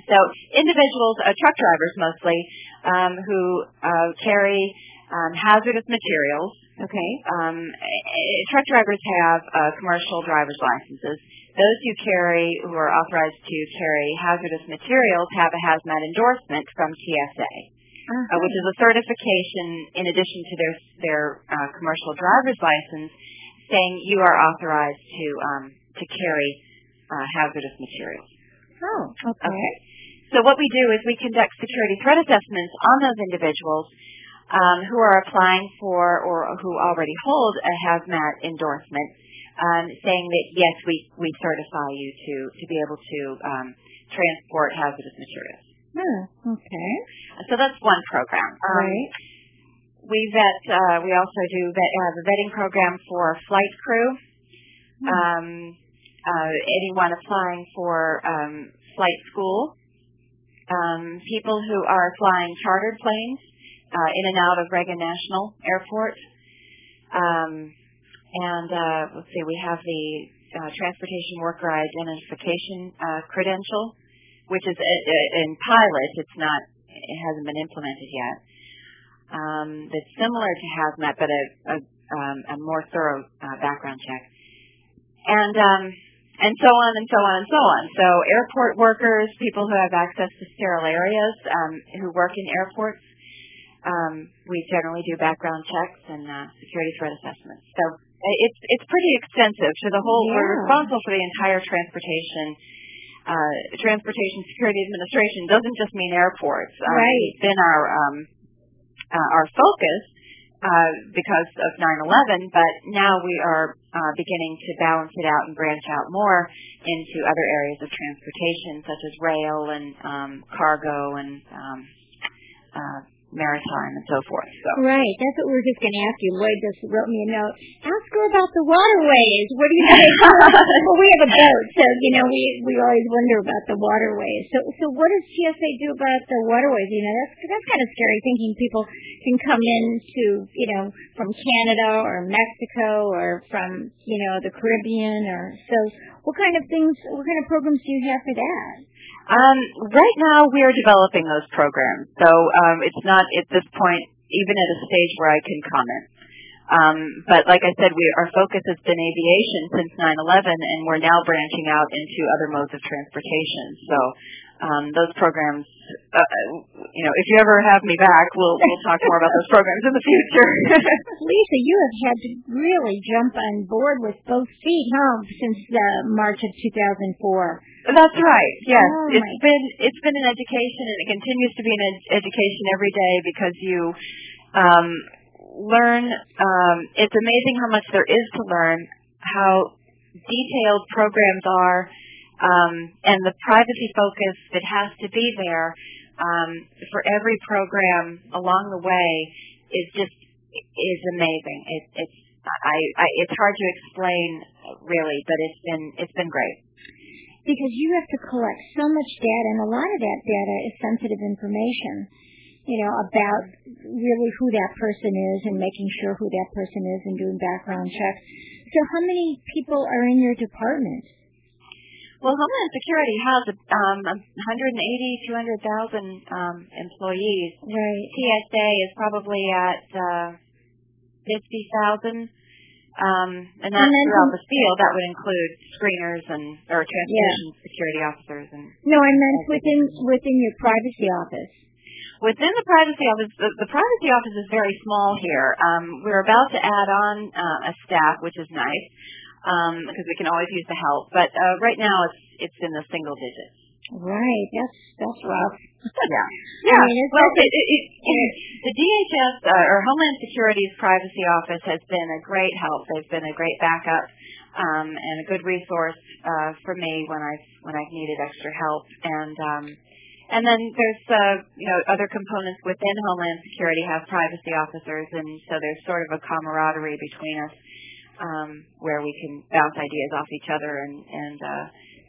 So individuals, uh, truck drivers mostly, um, who uh, carry um, hazardous materials. Okay. Um, eh, truck drivers have uh, commercial driver's licenses. Those who carry, who are authorized to carry hazardous materials, have a hazmat endorsement from TSA, uh, which is a certification in addition to their their uh, commercial driver's license, saying you are authorized to um, to carry uh, hazardous materials. Oh, okay. Okay. So what we do is we conduct security threat assessments on those individuals um, who are applying for or who already hold a hazmat endorsement, um, saying that yes, we, we certify you to, to be able to um, transport hazardous materials. Hmm, okay. So that's one program. Um, Right. We vet. Uh, we also do vet, have a vetting program for flight crew. Um, uh, anyone applying for um, flight school. Um, people who are flying chartered planes uh, in and out of Reagan National Airport. Um, and uh, let's see, we have the uh, transportation worker identification uh, credential, which is uh, uh, in pilot. It's not. It hasn't been implemented yet. Um, that's similar to hazmat, but a, a, um, a more thorough background check. And um, and so on and so on and so on. So airport workers, people who have access to sterile areas, um, who work in airports, um, we generally do background checks and uh, security threat assessments. So uh, it's it's pretty extensive. So the whole we're responsible for the entire transportation. Uh, transportation Security Administration doesn't just mean airports. Um, Right. It's been our um, uh, our focus uh, because of 9/11, but now we are uh, beginning to balance it out and branch out more into other areas of transportation, such as rail and um, cargo and um, uh, maritime and so forth. So. Right. That's what we were just going to ask you. Lloyd just wrote me a note. Ask her about the waterways. What do you think? well, we have a boat, so you know we we always wonder about the waterways. So so what does TSA do about the waterways? You know that's that's kind of scary thinking people can come in to you know from Canada or Mexico or from you know the Caribbean or so. What kind of things? What kind of programs do you have for that? Um, right now, we are developing those programs, so um, it's not at this point even at a stage where I can comment. Um, but like I said, we, our focus has been aviation since 9/11, and we're now branching out into other modes of transportation. So um, those programs, uh, you know, if you ever have me back, we'll we'll talk more about those programs in the future. Lisa, you have had to really jump on board with both feet, huh, since uh, March of 2004. That's right. Yes, Oh, it's my- been it's been an education, and it continues to be an ed- education every day because you um, learn. Um, it's amazing how much there is to learn, how detailed programs are, um, and the privacy focus that has to be there um, for every program along the way is just is amazing. It, it's I, I it's hard to explain really, but it's been it's been great. Because you have to collect so much data, and a lot of that data is sensitive information, you know, about really who that person is and making sure who that person is and doing background checks. So how many people are in your department? Well, Homeland Security has um, 180, 200,000 um, employees. Right. TSA is probably at uh, 50,000. Um, and that's And then throughout the field. That would include screeners and or transportation security officers and No, I meant within within your privacy office. Within the privacy office, the, the privacy office is very small here. Um, we're about to add on uh, a staff, which is nice because we can always use the help. But uh, right now, it's it's in the single digits. Right. That's that's rough. Yeah. I mean, well, it, it, it, the DHS uh, or Homeland Security's privacy office has been a great help. They've been a great backup um, and a good resource uh, for me when I've when I've needed extra help. And um, and then there's uh, you know other components within Homeland Security have privacy officers, and so there's sort of a camaraderie between us um, where we can bounce ideas off each other and and uh,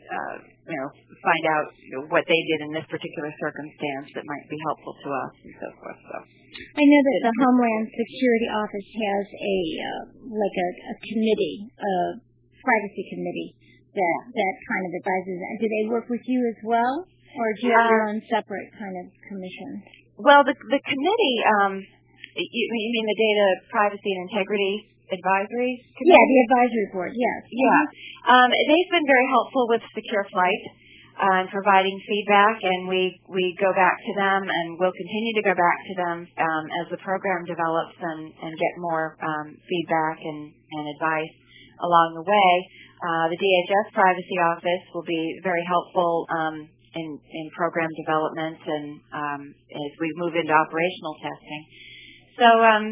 uh, you know find out you know, what they did in this particular circumstance that might be helpful to us and so forth. So. I know that the Homeland Security Office has a uh, like a, a committee, a privacy committee that that kind of advises. Do they work with you as well, or do you have your own separate kind of commission? Well, the the committee, um, you, you mean the Data Privacy and Integrity Advisory Committee? Yeah, the advisory board. Yes. Yeah, um, they've been very helpful with Secure Flight uh, and providing feedback, and we we go back to them, and we'll continue to go back to them um, as the program develops and and get more um, feedback and and advice along the way. Uh, the DHS Privacy Office will be very helpful um, in, in program development and um, as we move into operational testing. So um,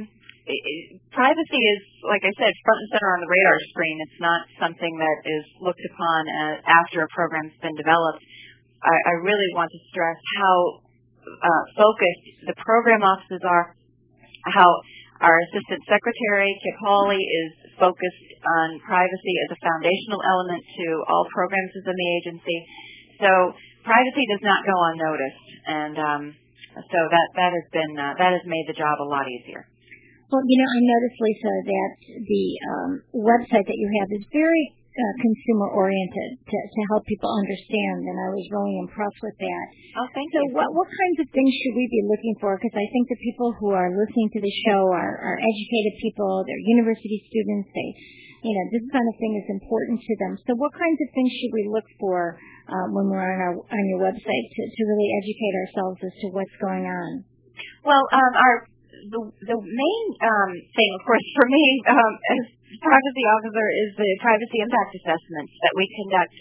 it, privacy is, like I said, front and center on the radar screen. It's not something that is looked upon as, after a program's been developed. I, I really want to stress how uh, focused the program offices are, how our Assistant Secretary, Kip Hawley, is focused on privacy as a foundational element to all programs within the agency. So privacy does not go unnoticed, and um, so that that has been uh, that has made the job a lot easier. Well, you know, I noticed, Lisa, that the um, website that you have is very uh, consumer oriented to, to help people understand, and I was really impressed with that. Oh, thank so you. what what kinds of things should we be looking for? Because I think the people who are listening to the show are, are educated people, they're university students, they you know, this kind of thing is important to them. So what kinds of things should we look for uh, when we're on our on your website to, to really educate ourselves as to what's going on? Well, um, our the the main um, thing, of course, for me um, as privacy officer is the privacy impact assessments that we conduct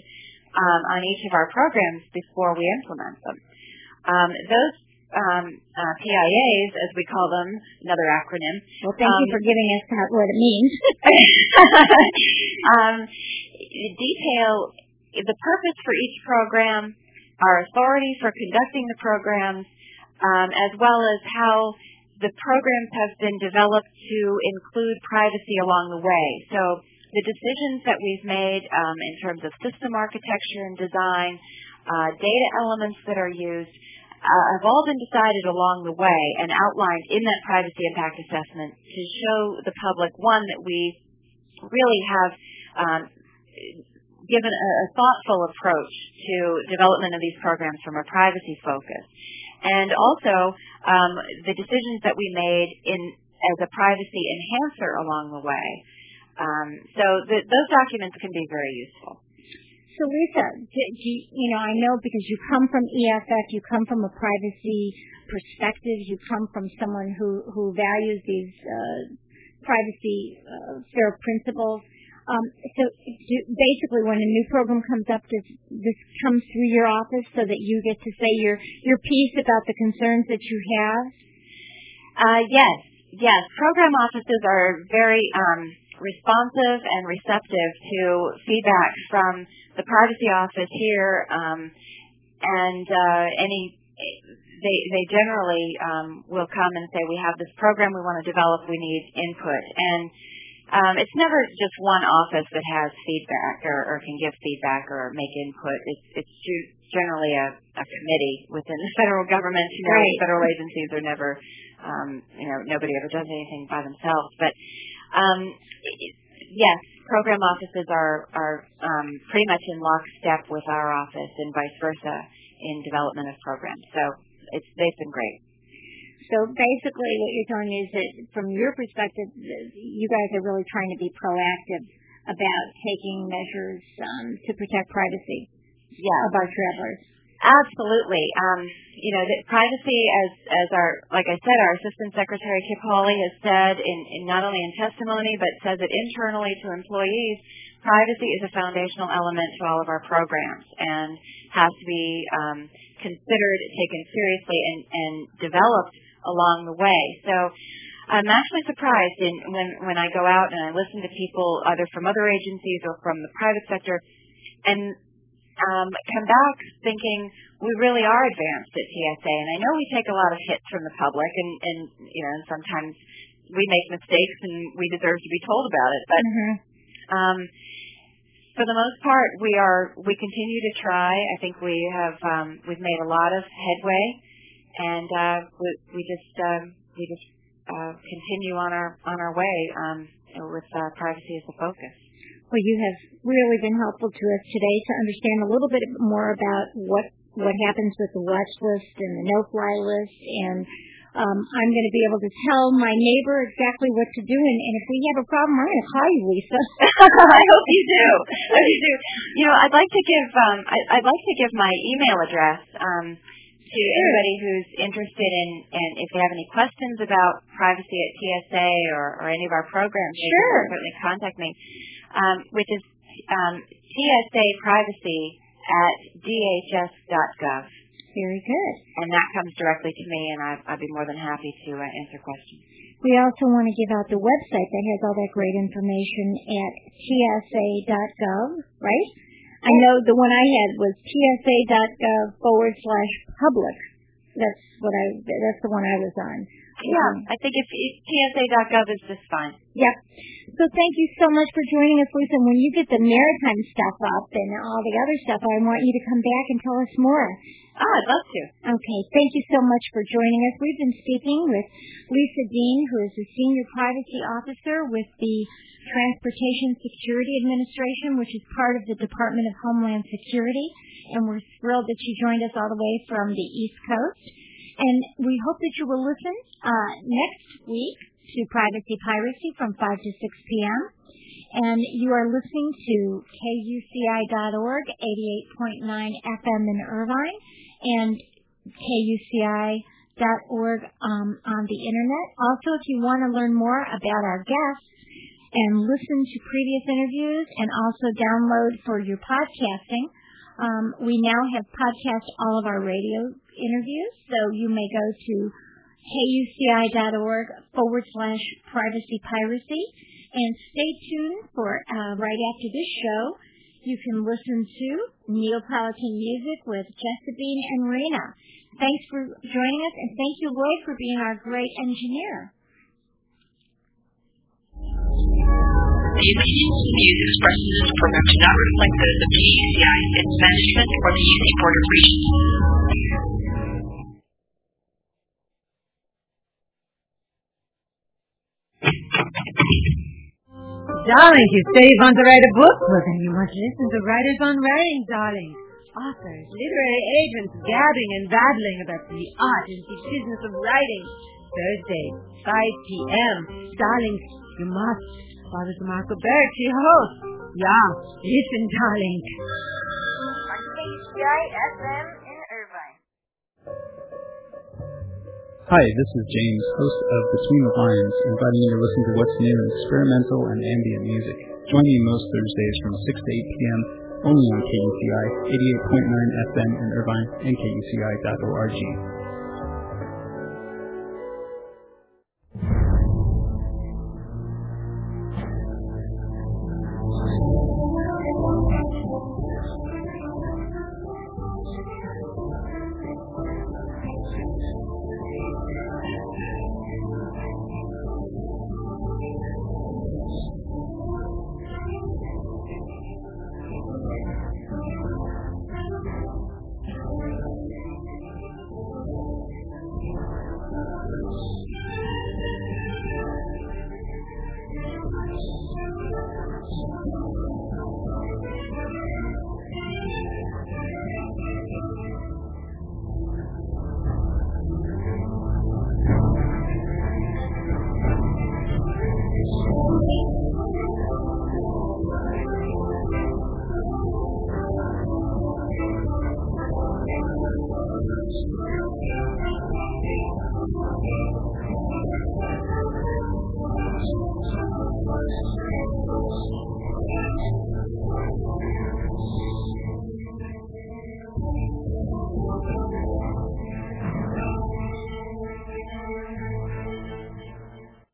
um, on each of our programs before we implement them. Um, those um, uh, PIAs, as we call them, another acronym. Well, thank um, you for giving us that what it means. um, detail the purpose for each program, our authority for conducting the programs, um, as well as how the programs have been developed to include privacy along the way. So the decisions that we've made um, in terms of system architecture and design, uh, data elements that are used, uh, have all been decided along the way and outlined in that privacy impact assessment to show the public, one, that we really have um, given a, a thoughtful approach to development of these programs from a privacy focus. And also um, the decisions that we made in as a privacy enhancer along the way. Um, so the, those documents can be very useful. So Lisa, do, do you, you know, I know because you come from EFF, you come from a privacy perspective, you come from someone who, who values these uh, privacy uh, fair principles. Um, so do, basically, when a new program comes up, this come through your office so that you get to say your your piece about the concerns that you have? Uh, yes, yes. Program offices are very um, responsive and receptive to feedback from the privacy office here, um, and uh, any they they generally um, will come and say we have this program we want to develop, we need input, and um, it's never just one office that has feedback or, or can give feedback or make input. It's it's generally a, a committee within the federal government. You know, right. federal agencies are never, um, you know, nobody ever does anything by themselves, but um, yes, program offices are are um, pretty much in lockstep with our office and vice versa in development of programs. So it's they've been great. So basically, what you're telling me is that from your perspective, you guys are really trying to be proactive about taking measures um, to protect privacy yeah. of our travelers. Absolutely. Um, you know, the privacy, as as our like I said, our Assistant Secretary Kip Hawley has said in, in not only in testimony but says it internally to employees. Privacy is a foundational element to all of our programs and has to be um, considered, taken seriously, and, and developed along the way. So I'm actually surprised in, when when I go out and I listen to people either from other agencies or from the private sector, and um, come back thinking we really are advanced at TSA. And I know we take a lot of hits from the public, and, and you know, and sometimes we make mistakes and we deserve to be told about it. But Mm-hmm. um, for the most part, we are we continue to try. I think we have um, we've made a lot of headway, and uh, we, we just um, we just uh, continue on our on our way um, with uh, privacy as a focus. Well, you have really been helpful to us today to understand a little bit more about what what happens with the watch list and the no-fly list, and um, I'm going to be able to tell my neighbor exactly what to do. And, and if we have a problem, I'm going to call you, Lisa. I hope you do. I hope you do. You know, I'd like to give um, I, I'd like to give my email address um, to anybody who's interested in, and if they have any questions about privacy at TSA or, or any of our programs, they can certainly contact me. Um, which is um, TSA privacy at dhs.gov. Very good. And that comes directly to me, and I, I'd be more than happy to uh, answer questions. We also want to give out the website that has all that great information at tsa.gov, right? I know the one I had was tsa.gov forward slash public. That's what I, that's the one I was on. Yeah, um, I think if, if TSA.gov is just fine. Yep. So thank you so much for joining us, Lisa. When you get the maritime stuff up and all the other stuff, I want you to come back and tell us more. Oh, I'd love to. Okay, thank you so much for joining us. We've been speaking with Lisa Dean, who is the Senior Privacy Officer with the Transportation Security Administration, which is part of the Department of Homeland Security. And we're thrilled that she joined us all the way from the East Coast. And we hope that you will listen uh, next week to Privacy Piracy from 5 to 6 p.m. And you are listening to KUCI.org, 88.9 FM in Irvine, and KUCI.org um, on the internet. Also, if you want to learn more about our guests and listen to previous interviews and also download for your podcasting, um, we now have podcast all of our radio interviews, so you may go to kuci.org forward slash privacy piracy and stay tuned for uh, right after this show. You can listen to Neapolitan music with Chesapeake and Rena. Thanks for joining us, and thank you, Lloyd, for being our great engineer. The opinions and views expressed in this program do not reflect those of KUCI, its management, or the UC Board of Regents. Darling, you say you want to write a book? Well, then you must listen to Writers on Writing, darling. Authors, literary agents gabbing and babbling about the art and the business of writing. Thursday, 5 p.m. Darling, you must. Barbara DeMarco Barrett, your host. Yeah, listen, darling. On FM Hi, this is James, host of Between the Lines, inviting you to listen to what's new in experimental and ambient music. Join me most Thursdays from 6 to 8 p.m. only on KUCI 88.9 FM in Irvine and KUCI.org.